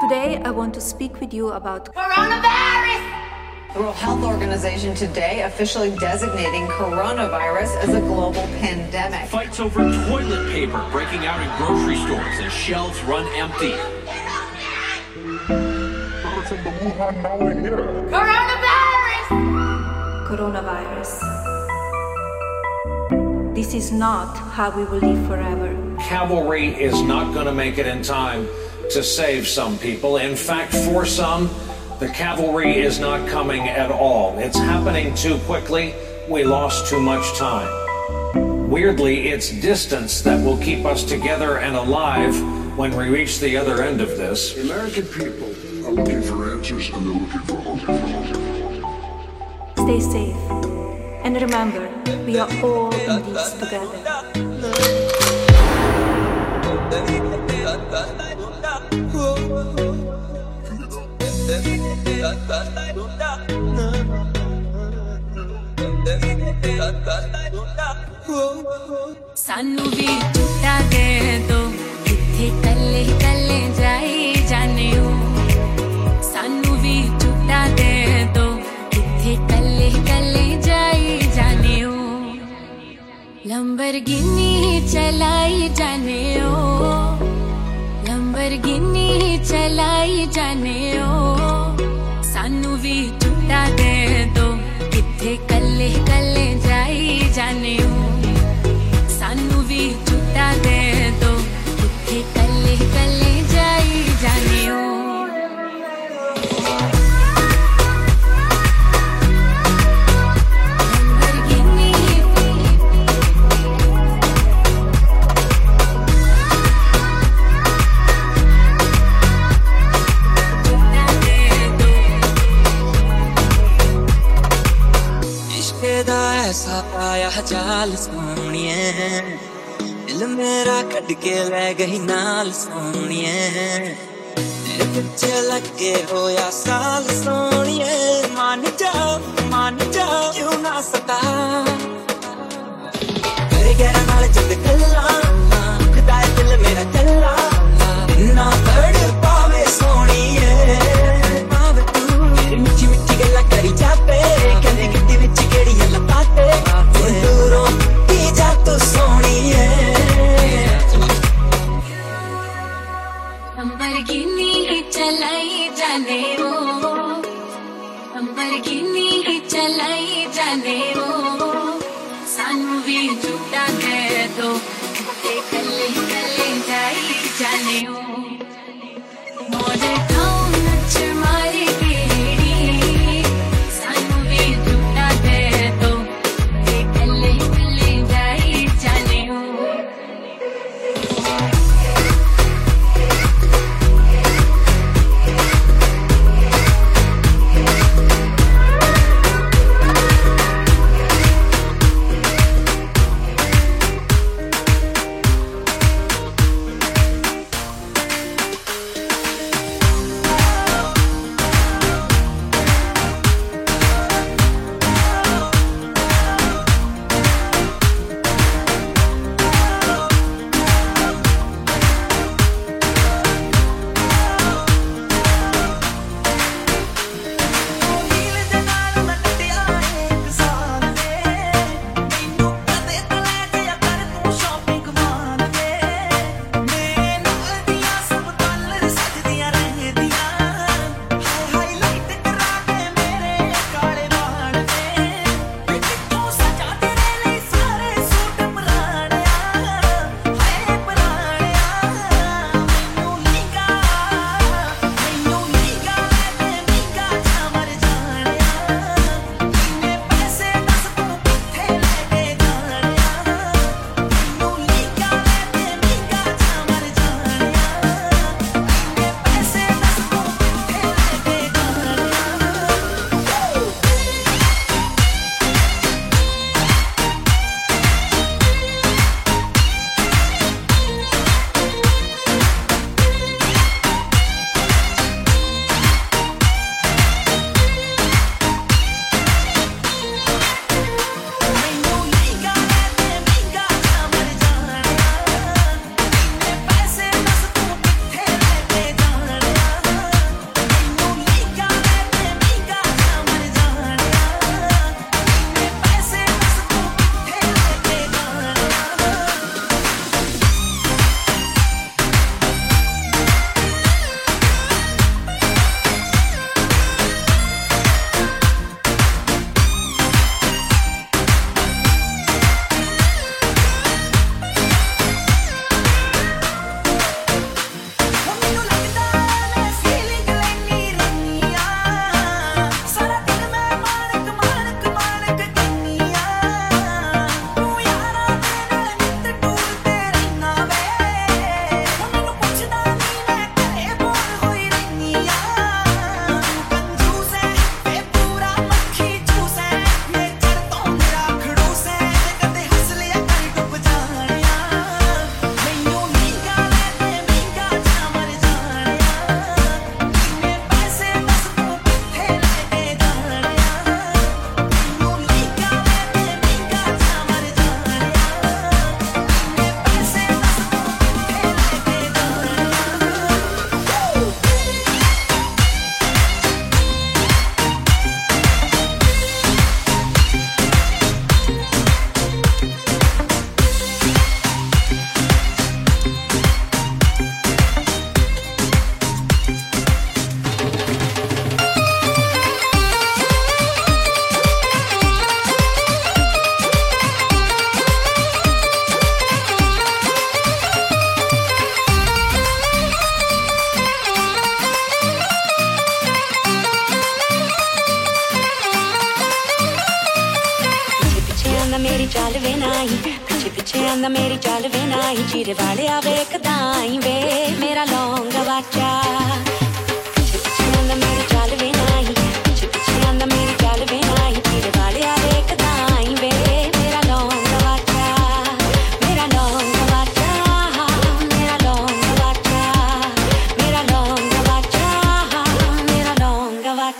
Today, I want to speak with you about coronavirus. The World Health Organization today officially designating coronavirus as a global pandemic. Fights over toilet paper breaking out in grocery stores as shelves run empty. Coronavirus! coronavirus. This is not how we will live forever. Cavalry is not going to make it in time to save some people. In fact, for some, the cavalry is not coming at all. It's happening too quickly. We lost too much time. Weirdly, it's distance that will keep us together and alive when we reach the other end of this. The American people are looking for answers and they're looking for hope. Stay safe. And remember, we are all in this together. ਸਾਨੂੰ ਵੀ ਝੂਟਾ ਦੇ ਦੋ ਕਿੱਥੇ ਕੱਲੇ ਕੱਲੇ ਜਾਈ Lamborghini चलाई जाने ओ Lamborghini चलाई जाने ओ सानू भी छुट्टा दे दो ਚਾਲ ਸੋਹਣੀਏ ਦਿਲ ਮੇਰਾ ਕੱਢ ਕੇ ਲੈ ਗਈ ਨਾਲ ਸੋਹਣੀਏ ਤੇਰੇ ਪਿੱਛੇ ਲੱਗੇ ਹੋਇਆ ਸਾਲ ਸੋਹਣੀਏ ਮੰਨ ਜਾ ਮੰਨ ਜਾ ਕਿਉਂ ਨਾ ਸਤਾ ਤੇਰੇ ਗਹਿਰਾ ਨਾਲ ਜਦ ਕੱਲਾ ਖੁਦਾ ਦਿਲ ਮੇਰਾ ਕੱਲਾ ਨਾ चलाई जाने वो। लंबरगिनी चलाई जाने वो।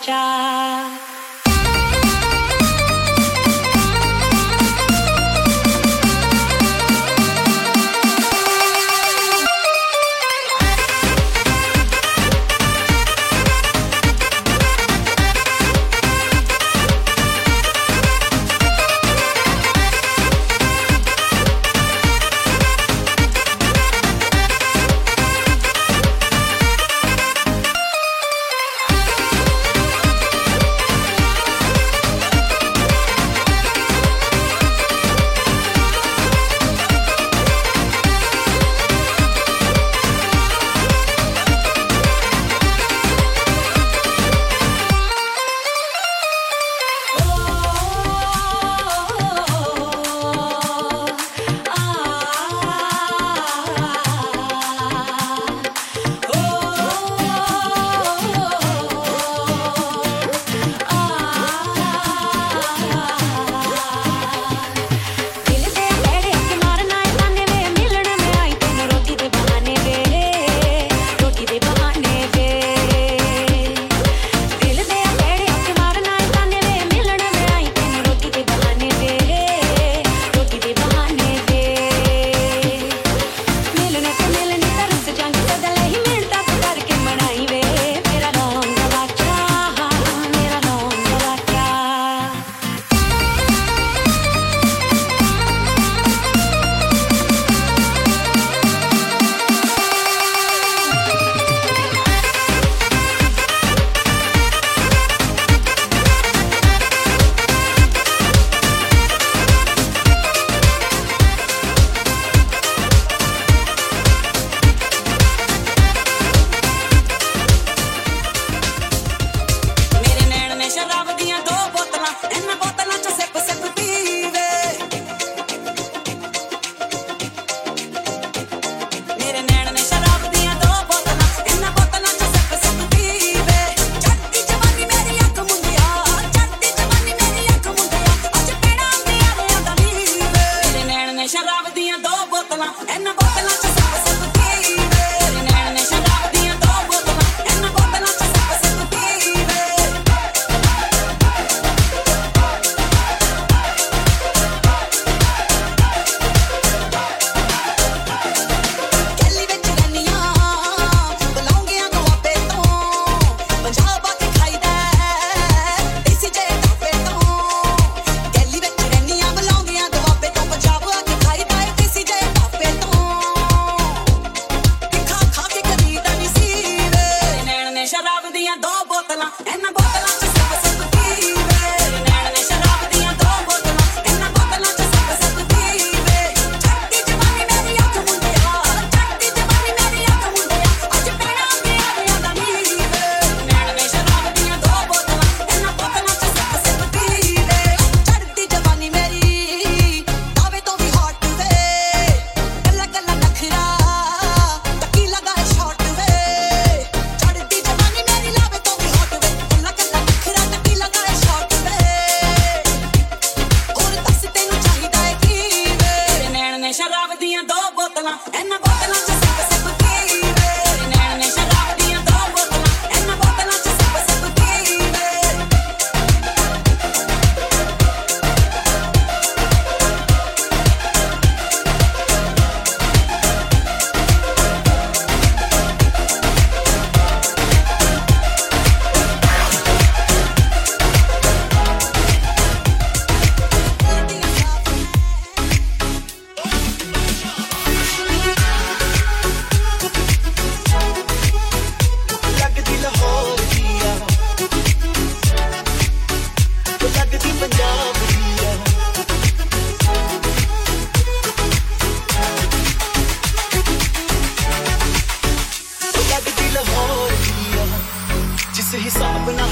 Raja.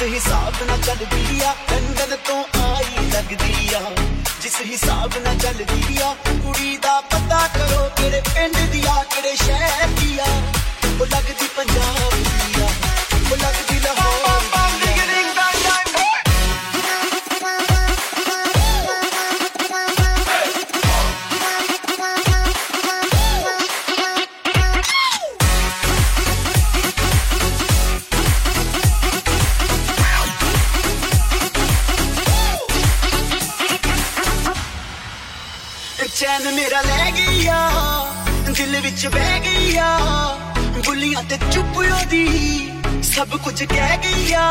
ਜਿਸ ਹਿਸਾਬ ਨਾਲ ਚੱਲਦੀ ਆ ਲੰਡਨ ਤੋਂ ਆਈ ਲੱਗਦੀ ਆ। ਜਿਸ ਹਿਸਾਬ ਨਾਲ ਚੱਲਦੀ ਆ, ਕੁੜੀ ਦਾ ਪਤਾ ਕਰੋ ਕਿਹੜੇ ਪਿੰਡ ਦੀ ਆ, ਕਿਹੜੇ ਸ਼ਹਿਰ ਦੀ ਆ। ਉਹ ਲੱਗਦੀ ਪੰਜਾਬ ਵਿੱਚ ਬਹਿ ਗਈ ਆ ਬੁੱਲੀਆਂ ਤੇ ਚੁੱਪ ਉਹਦੀ ਸਭ ਕੁਝ ਕਹਿ ਗਈ ਆ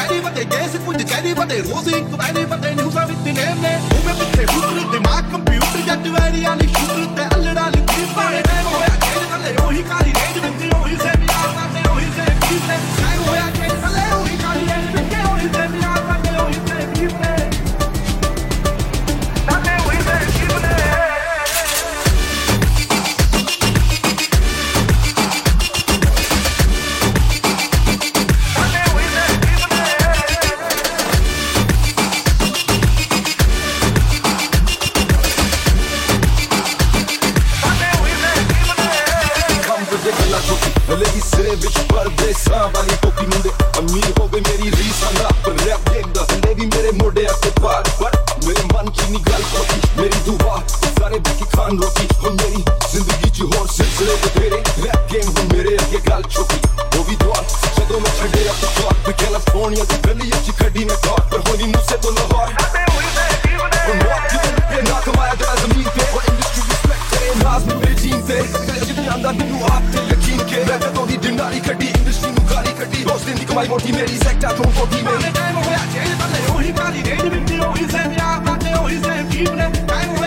Friday, but they dancing with the daddy, but they losing. Friday, but they knew something in them. Kołaj Mortimerizek, tatą Mortimery Mamy tajemną relację, nie pan leją i pali Nie wiem, ty o i zem, ja patrzę o i zem, dziwne Tajemną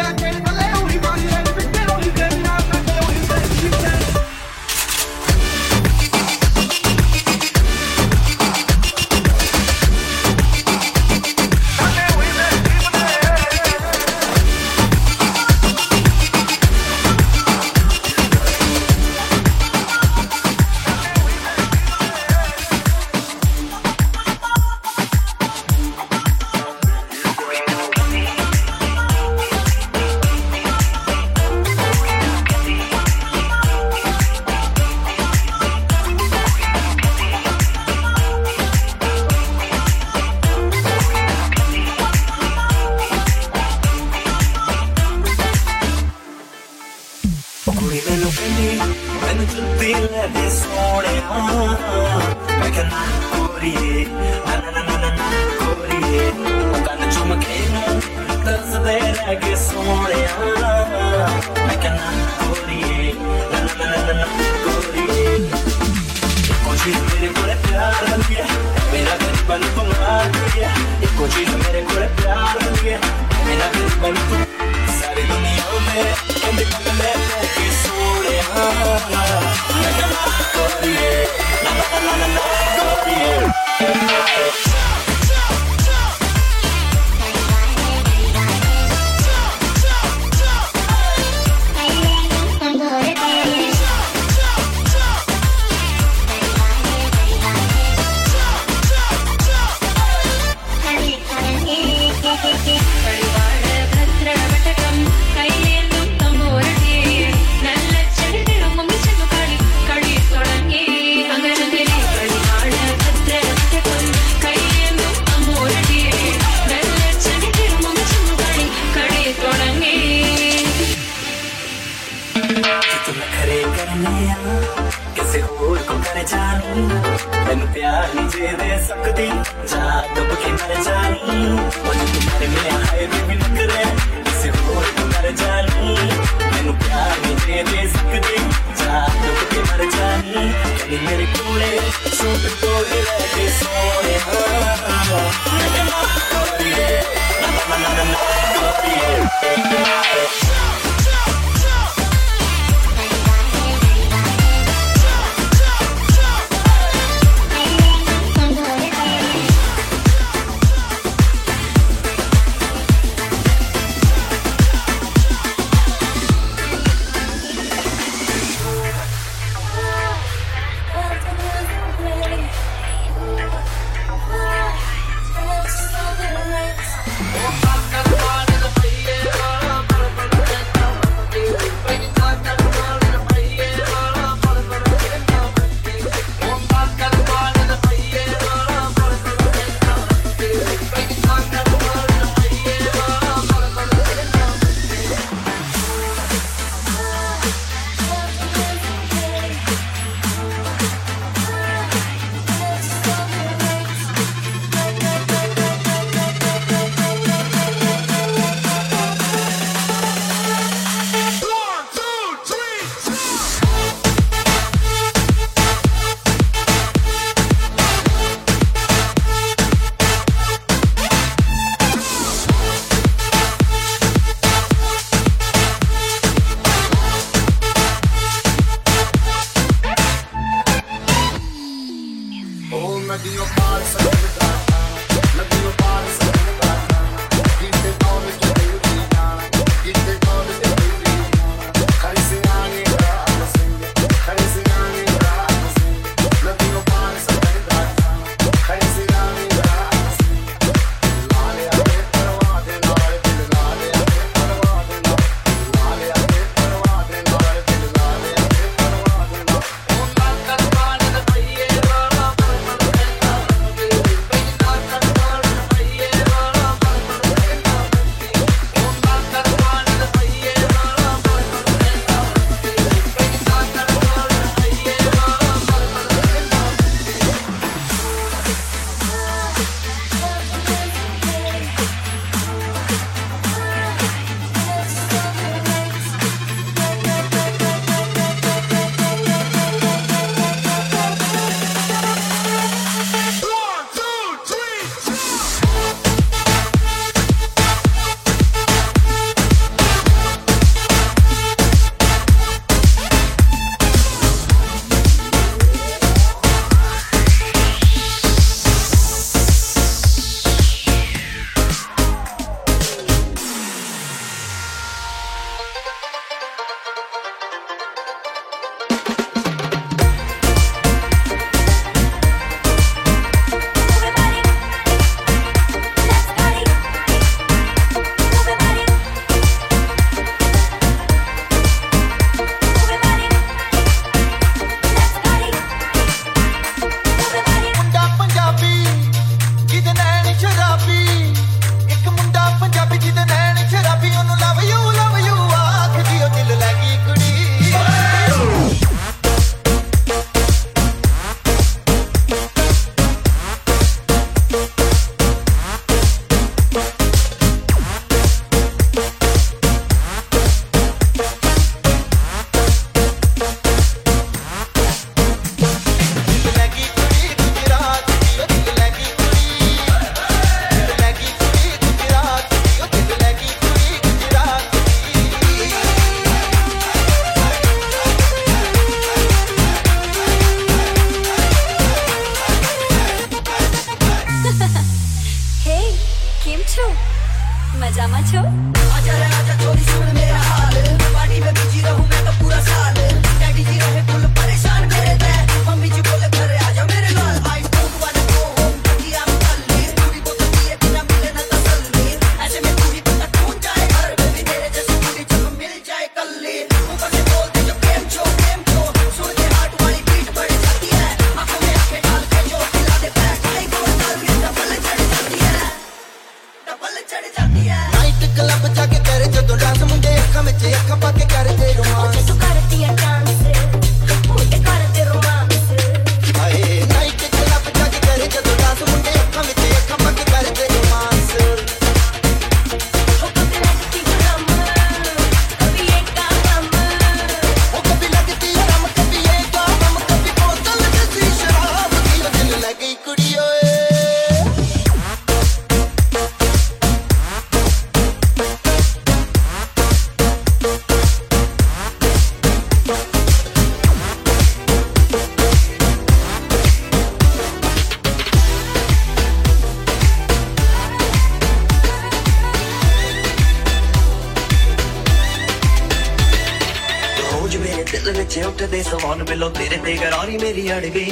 ਮੇਰੀ ਅੜ ਗਈ।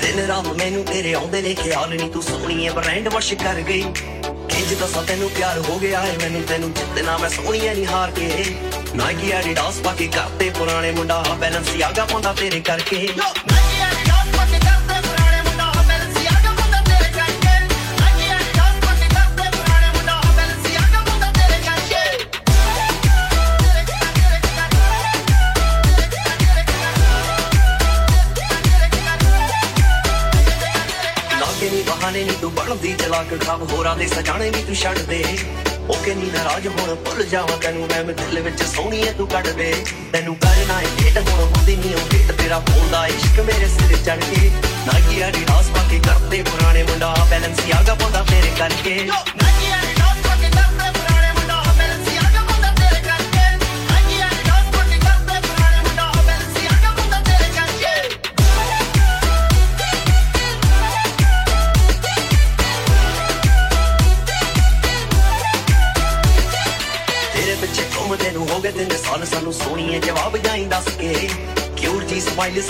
ਦਿਨ ਰਾਤ ਮੈਨੂੰ ਤੇਰੇ ਆਉਂਦੇ ਨੇ ਖਿਆਲ ਨਹੀਂ ਤੂੰ ਸੋਹਣੀਏ ਬ੍ਰਾਂਡ ਵਸ਼ ਕਰ ਗਈ। ਕਿੰਜ ਦੱਸਾਂ ਤੈਨੂੰ ਪਿਆਰ ਹੋ ਗਿਆ ਏ, ਮੈਨੂੰ ਤੈਨੂੰ ਜਿੱਤਣਾ ਮੈਂ ਸੋਹਣੀਏ ਨਹੀਂ ਹਾਰ ਕੇ। ਨਾਈਕੀ ਐਡੀਡਾਸ ਪਾ ਕੇ ਕਰਦੇ ਪੁਰਾਣੇ ਮੁੰਡਾ ਬੈਲੈਂਸ ਆਗਾ ਪਾਉਂਦਾ ਤੇਰੇ ਕਰਕੇ। ਬਣਦੀ ਚਲਾਕ ਖਾਬ ਹੋਰਾਂ ਦੇ ਸਜਾਣੇ ਨਹੀਂ ਤੂੰ ਛੱਡ ਦੇ। ਉਹ ਕਹਿੰਦੀ, ਨਾਰਾਜ਼ ਹੁਣ, ਭੁੱਲ ਜਾਵਾਂ ਤੈਨੂੰ, ਮੈਂ ਦਿਲ ਵਿੱਚ ਸੋਹਣੀ ਐ, ਤੂੰ ਕੱਢ ਦੇ। ਤੈਨੂੰ ਕਰਨਾ ਏ ਢੇਟ ਹੁਣ ਹੁੰਦੀ ਨਹੀਂ ਉਹ ਢੇਟ ਤੇਰਾ ਫੋਨ ਦਾ ਇਸ਼ਕ ਮੇਰੇ ਸਿਰ ਚੜ ਕੇ। ਨਾਗੀ ਆੜੀ ਰਾਸ ਪਾ ਕੇ ਕਰਦੇ ਪੁਰਾਣੇ ਮੁੰਡਾ, ਬੈਲੈਂਸ ਆਗਾ ਪਾਉਂਦਾ ਤੇਰੇ ਕਰਕੇ।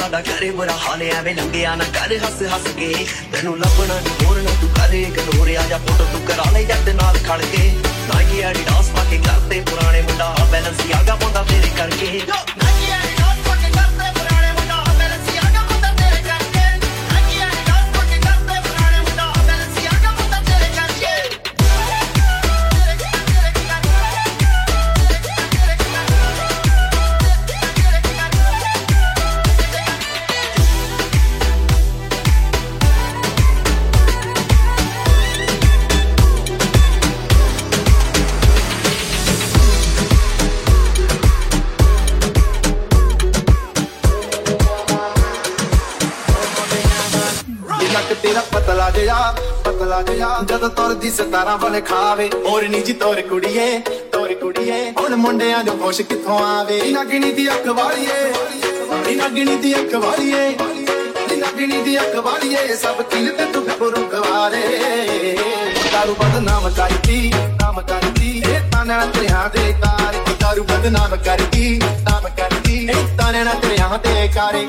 ਸਾਡਾ ਘਰੇ ਬੁਰਾ ਹਾਲ ਐਵੇਂ ਲੰਗਿਆ ਨਾ ਕਰ ਹੱਸ ਹੱਸ ਕੇ। ਤੈਨੂੰ ਲੱਭਣਾ ਨਹੀਂ ਹੋਰ ਨਾ ਤੂੰ ਕਰੇ ਗਲੋਰ ਆ ਜਾ ਫੋਟੋ ਤੂੰ ਕਰਾ ਲੈ ਜੱਟ ਨਾਲ ਖੜ ਕੇ। ਨਾਗੀ ਆੜੀ ਪਾ ਕੇ ਕਰਦੇ ਪੁਰਾਣੇ ਮੁੰਡਾ ਬੈਲੈਂਸ ਆਗਾ ਪਾਉਂਦਾ ਤੇਰੇ ਕਰਕੇ। ਪਤਲਾ ਜਿਹਾ ਜਦੋਂ ਤੁਰਦੀ ਸਤਾਰਾਂ ਵਾਲੇ ਖਾਵੇ। ਹੋਰ ਨਹੀਂ ਜੀ ਤੋਰ ਕੁੜੀਏ ਤੋਰ ਕੁੜੀਏ। ਹੁਣ ਮੁੰਡਿਆਂ ਨੂੰ ਹੋਸ਼ ਕਿੱਥੋਂ ਆਵੇ? ਨੀ ਨਗਣੀ ਦੀ ਅੱਖ ਵਾਲੀਏ, ਨੀ ਨਗਣੀ ਦੀ ਅੱਖ ਵਾਲੀਏ, ਨੀ ਨਗਣੀ ਦੀ ਅੱਖ ਵਾਲੀਏ। ਸਭ ਤਿਲ ਤੇ ਤੂੰ ਗੱਭਰੂ ਕਵਾਰੇ ਦਾਰੂ ਬਦਨਾਮ ਕਰਦੀ, ਨਾਮ ਕਰਦੀ। ਇਹ ਤਾਨਾ ਤੇਰਿਆਂ ਦੇ ਕਾਰ ਦਾਰੂ ਬਦਨਾਮ ਕਰਦੀ, ਨਾਮ ਕਰਦੀ। ਇਹ ਤਾਨਾ ਤੇਰਿਆਂ ਦੇ ਕਾਰੇ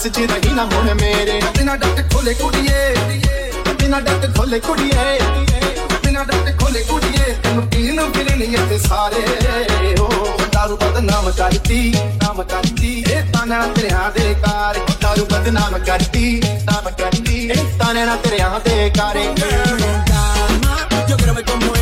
ਗੱਲ ਵਸ ਚ ਰਹੀ ਨਾ ਹੁਣ ਮੇਰੇ ਬਿਨਾ ਡੱਟ ਖੋਲੇ ਕੁੜੀਏ ਬਿਨਾ ਡੱਟ ਖੋਲੇ ਕੁੜੀਏ ਬਿਨਾ ਡੱਟ ਖੋਲੇ ਕੁੜੀਏ ਤੈਨੂੰ ਪੀਣ ਨੂੰ ਫਿਰਨੀ ਇੱਥੇ ਸਾਰੇ ਹੋ ਦਾਰੂ ਬਦਨਾਮ ਕਰਦੀ ਨਾਮ ਕਰਦੀ ਇਹ ਤਾਨਾ ਤੇਰਿਆਂ ਦੇ ਕਾਰ ਦਾਰੂ ਬਦਨਾਮ ਕਰਦੀ ਨਾਮ ਕਰਦੀ ਇਹ ਤਾਨਾ ਤੇਰਿਆਂ ਦੇ ਕਾਰੇ Yo quiero ver como ella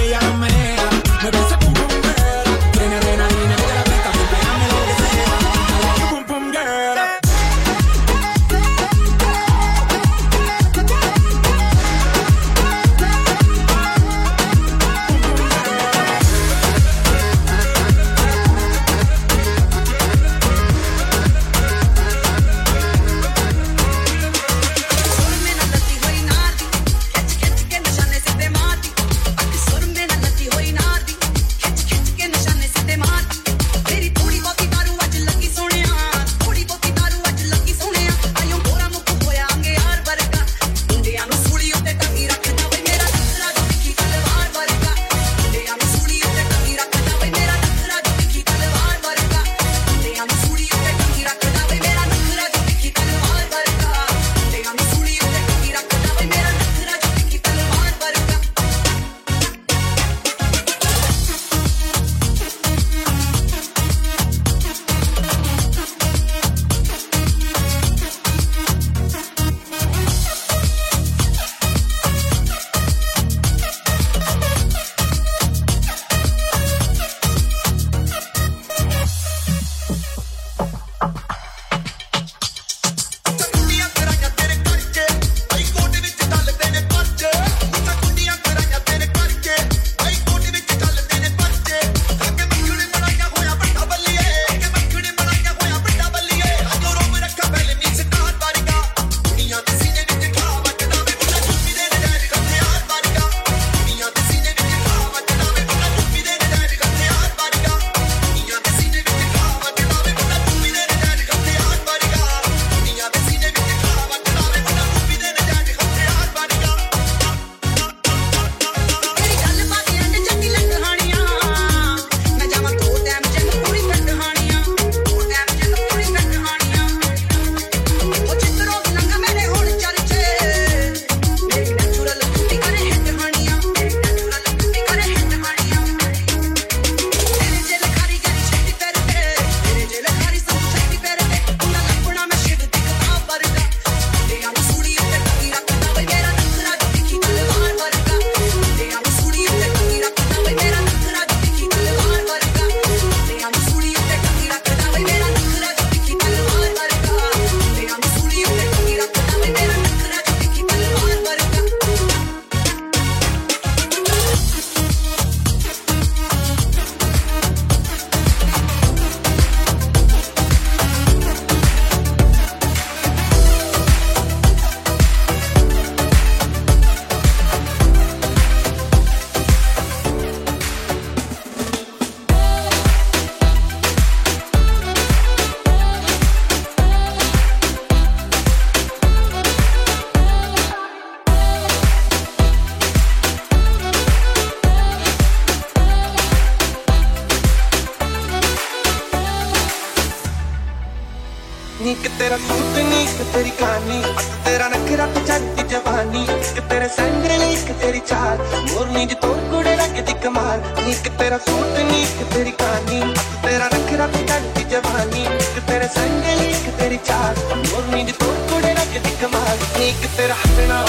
तेरी कहानी तेरा नखरा तो चढ़ती जवानी। एक तेरे संग नी एक तेरी चाल। मोरनी जी तो कुड़े लग दी कमाल। नी एक तेरा सूट नी एक तेरी कहानी। तेरा नखरा तो चढ़ती जवानी। एक तेरे संग नी एक तेरी चाल। मोरनी जी तो कुड़े लग दी कमाल। नी एक तेरा हंसना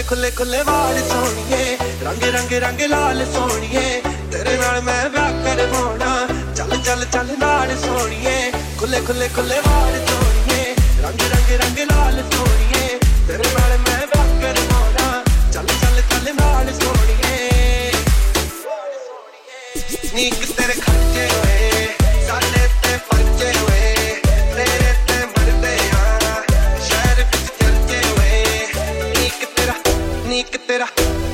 ਖੁੱਲੇ ਖੁੱਲੇ ਖੁੱਲੇ ਵਾਲ ਸੋਣੀਏ ਰੰਗ ਰੰਗ ਰੰਗ ਲਾਲ ਸੋਣੀਏ ਤੇਰੇ ਨਾਲ ਮੈਂ ਵਿਆਹ ਕਰਵਾਉਣਾ ਚੱਲ ਚੱਲ ਚੱਲ ਨਾਲ ਸੋਣੀਏ ਖੁੱਲੇ ਖੁੱਲੇ ਖੁੱਲੇ ਵਾਲ ਸੋਣੀਏ ਰੰਗ ਰੰਗ ਰੰਗ ਲਾਲ ਸੋਣੀਏ ਤੇਰੇ ਨਾਲ ਮੈਂ ਵਿਆਹ ਕਰਵਾਉਣਾ ਚੱਲ ਚੱਲ ਚੱਲ ਨਾਲ ਸੋਣੀਏ ਨੀਕ cartera.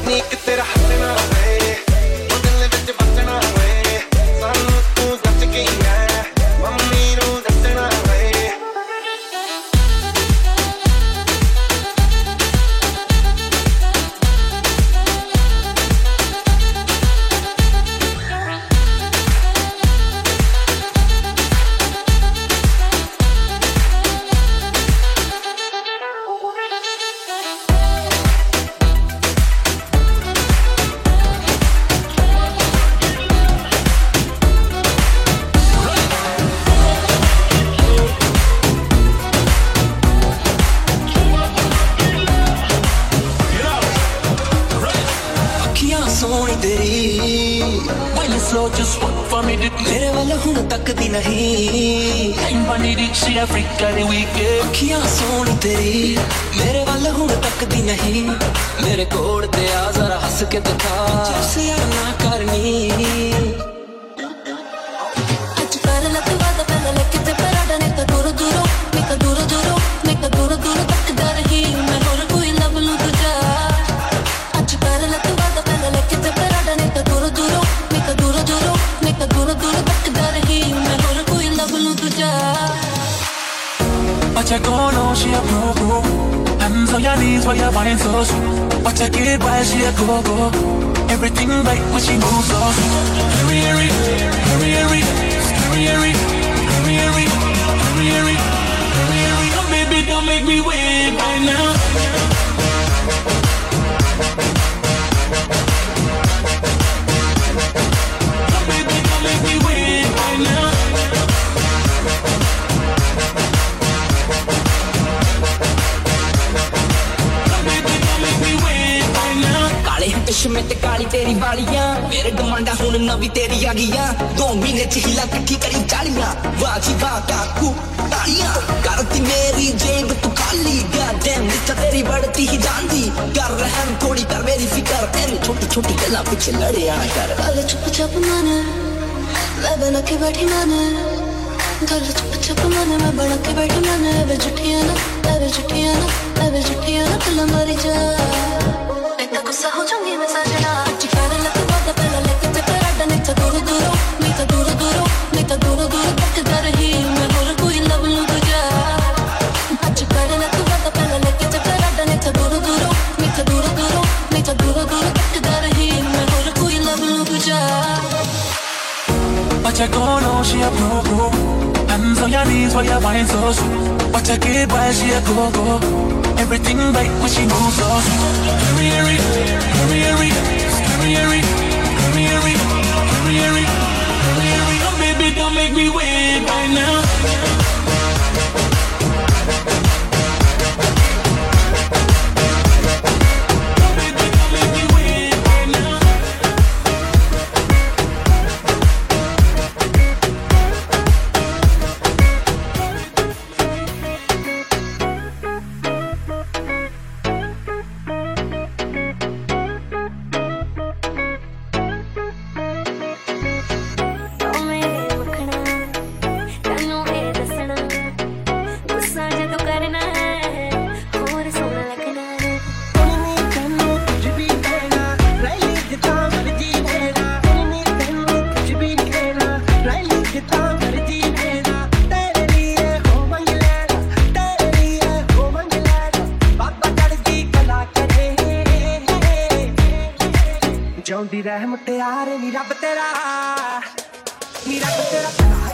bunny the she Africa the weekend ਅੱਖੀਆਂ ਸੋਹਣੀ ਤੇਰੀ ਮੇਰੇ ਵੱਲ ਹੁਣ ਤੱਕਦੀ ਨਹੀਂ ਮੇਰੇ ਕੋਲ ਤੇ ਆ ਜ਼ਰਾ ਹੱਸ ਕੇ ਦਿਖਾ ਜਿਸੇ ਨਾ ਕਰਨੀ your knees while you're buying so. What you get by? She a go go. Everything right when she moves slow. Hurry, hurry, hurry, hurry, hurry, hurry, hurry, hurry, hurry, hurry, hurry, hurry. Come, baby, don't make me wait right now. ਕਾਲੇ ਚਸ਼ਮੇ ਤੇ ਕਾਲੀ ਤੇਰੀ ਵਾਲੀਆਂ ਮੇਰੇ ਡਮਾਂਡਾ ਹੁਣ ਨਵੀਂ ਤੇਰੀ ਆ ਗਈਆਂ ਦੋ ਮਹੀਨੇ ਚ ਹਿਲਾ ਇਕੱਠੀ ਕਰੀ ਚਾਲੀਆਂ ਵਾਹ ਜੀ ਵਾਹ ਕਾਕੂ ਤਾਲੀਆਂ ਕਰਤੀ ਮੇਰੀ ਜੇਬ ਤੂੰ ਖਾਲੀ ਗਾਡੈਮ ਨਿੱਤ ਤੇਰੀ ਬੜਤੀ ਹੀ ਜਾਂਦੀ ਕਰ ਰਹਿਮ ਥੋੜੀ ਕਰ ਮੇਰੀ ਫਿਕਰ ਐਨੀ ਛੋਟੀ ਛੋਟੀ ਗੱਲਾਂ ਪਿੱਛੇ ਲੜਿਆ ਨਾ ਕਰ ਗੱਲ ਚੁੱਪ ਚਾਪ ਮਾਨੇ ਮੈਂ ਬਣਾ ਕੇ ਬੈਠੀ ਮਾਨੇ ਗੱਲ ਚੁੱਪ ਚਾਪ ਮਾਨੇ ਮੈਂ ਬਣਾ ਕੇ ਬੈਠੀ ਮਾਨੇ ਵੇ ਜੁੱਠੀਆਂ ਨਾ ਐ ਵੇ ਜੁੱਠੀਆਂ ਨਾ ਐ ਵੇ ਜੁੱਠੀਆਂ ਨਾ ਕੱਲਾ ਮਰ ਜਾ लगता गुस्सा हो जाऊँगी मैं सजना जी कहने लगता दादा पहला लेके पे कराडा नहीं था दूर दूर नहीं था दूर दूर नहीं था दूर दूर तक कर रही मैं और कोई लव लू तुझे आज कहने लगता दादा पहला लेके पे कराडा नहीं था दूर दूर नहीं था दूर दूर नहीं था दूर दूर तक कर रही मैं और कोई लव लू तुझे But you're gonna she a go go, hands on your knees while your mind's so. But you keep by she a go go. Everything right when she moves off. Hurry, hurry, hurry, hurry, hurry, hurry, hurry, hurry, hurry, hurry, hurry, hurry. Baby, don't make me wait right now. ਦੀ ਰਹਿਮਤ ਯਾਰ ਨੀ ਰੱਬ ਤੇਰਾ ਨੀ ਰੱਬ ਤੇਰਾ